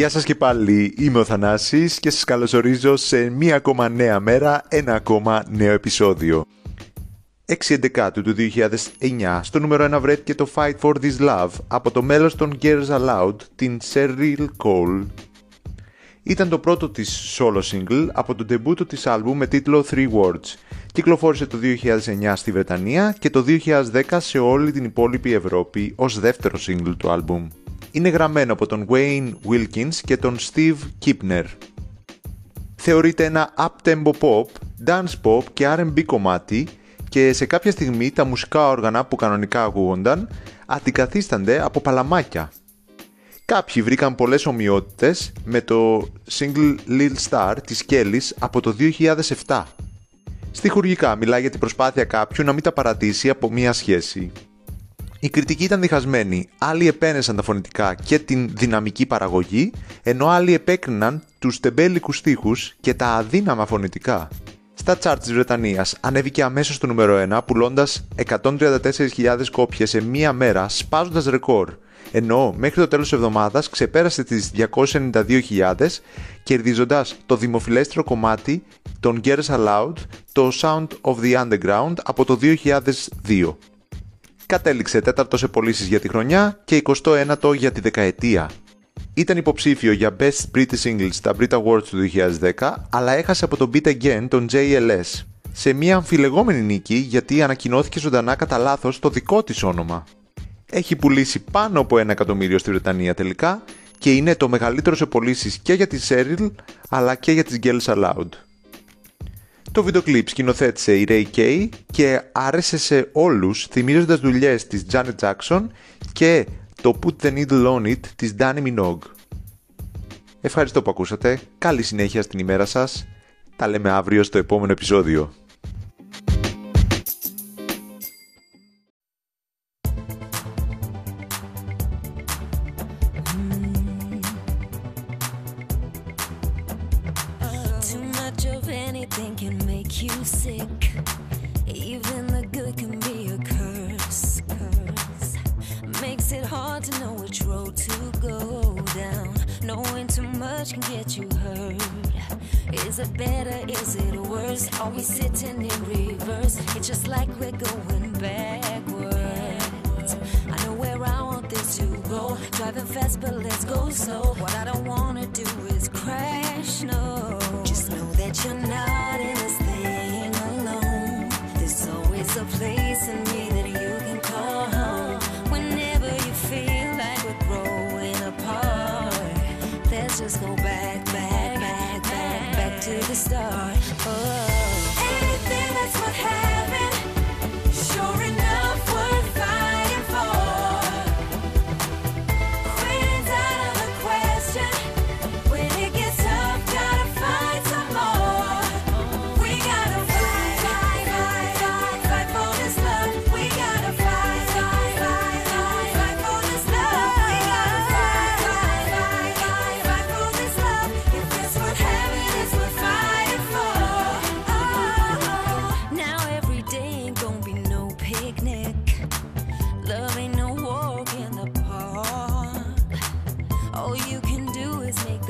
Γεια σας και πάλι, είμαι ο Θανάσης και σας καλωσορίζω σε μία ακόμα νέα μέρα, ένα ακόμα νέο επεισόδιο. 6 του 2009, στο νούμερο 1 βρέθηκε το Fight for This Love από το μέλος των Girls Aloud, την Cheryl Cole. Ήταν το πρώτο της solo single από το ντεμπούτο της άλμπου με τίτλο Three Words. Κυκλοφόρησε το 2009 στη Βρετανία και το 2010 σε όλη την υπόλοιπη Ευρώπη ως δεύτερο single του άλμπουμ είναι γραμμένο από τον Wayne Wilkins και τον Steve Kipner. Θεωρείται ένα up-tempo pop, dance pop και R&B κομμάτι και σε κάποια στιγμή τα μουσικά όργανα που κανονικά ακούγονταν αντικαθίστανται από παλαμάκια. Κάποιοι βρήκαν πολλές ομοιότητες με το single Lil Star της Kellys από το 2007. Στοιχουργικά μιλάει για την προσπάθεια κάποιου να μην τα παρατήσει από μία σχέση. Η κριτική ήταν διχασμένη. Άλλοι επένεσαν τα φωνητικά και την δυναμική παραγωγή, ενώ άλλοι επέκριναν τους τεμπέλικους στίχους και τα αδύναμα φωνητικά. Στα charts της Βρετανίας ανέβηκε αμέσως στο νούμερο 1, πουλώντας 134.000 κόπιες σε μία μέρα, σπάζοντας ρεκόρ, ενώ μέχρι το τέλος της εβδομάδας ξεπέρασε τις 292.000, κερδίζοντας το δημοφιλέστερο κομμάτι των Girls Aloud, το Sound of the Underground από το 2002 κατέληξε τέταρτο σε πωλήσεις για τη χρονιά και 29ο για τη δεκαετία. Ήταν υποψήφιο για Best British Singles στα Brit Awards του 2010, αλλά έχασε από τον Beat Again τον JLS, σε μια αμφιλεγόμενη νίκη γιατί ανακοινώθηκε ζωντανά κατά λάθος το δικό της όνομα. Έχει πουλήσει πάνω από ένα εκατομμύριο στη Βρετανία τελικά και είναι το μεγαλύτερο σε πωλήσεις και για τη Cheryl αλλά και για τις Girls Aloud. Το βίντεο κλιπ σκηνοθέτησε η Ray Kay και άρεσε σε όλους θυμίζοντας δουλειές της Janet Jackson και το Put the Needle on It της Danny Minogue. Ευχαριστώ που ακούσατε, καλή συνέχεια στην ημέρα σας, τα λέμε αύριο στο επόμενο επεισόδιο. much can make you sick. Even the good can be a curse. Curse makes it hard to know which road to go down. Knowing too much can get you hurt. Is it better? Is it worse? Are we sitting in reverse? It's just like we're going backwards. I know where I want this to go. Driving fast, but let's go slow. What I don't wanna do is crash. No, just go back, back, back, back, back to the start.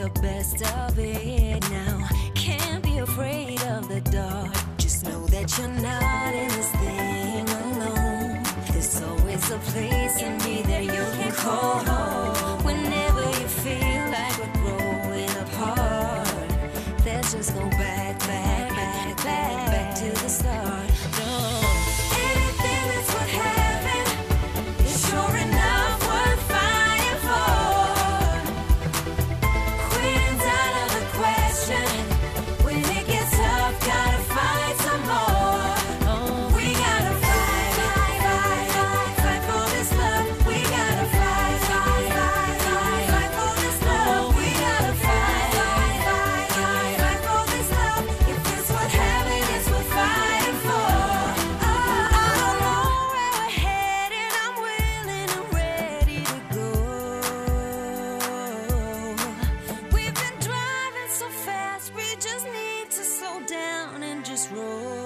The best of it now. Can't be afraid of the dark. Just know that you're not in this we just need to slow down and just roll.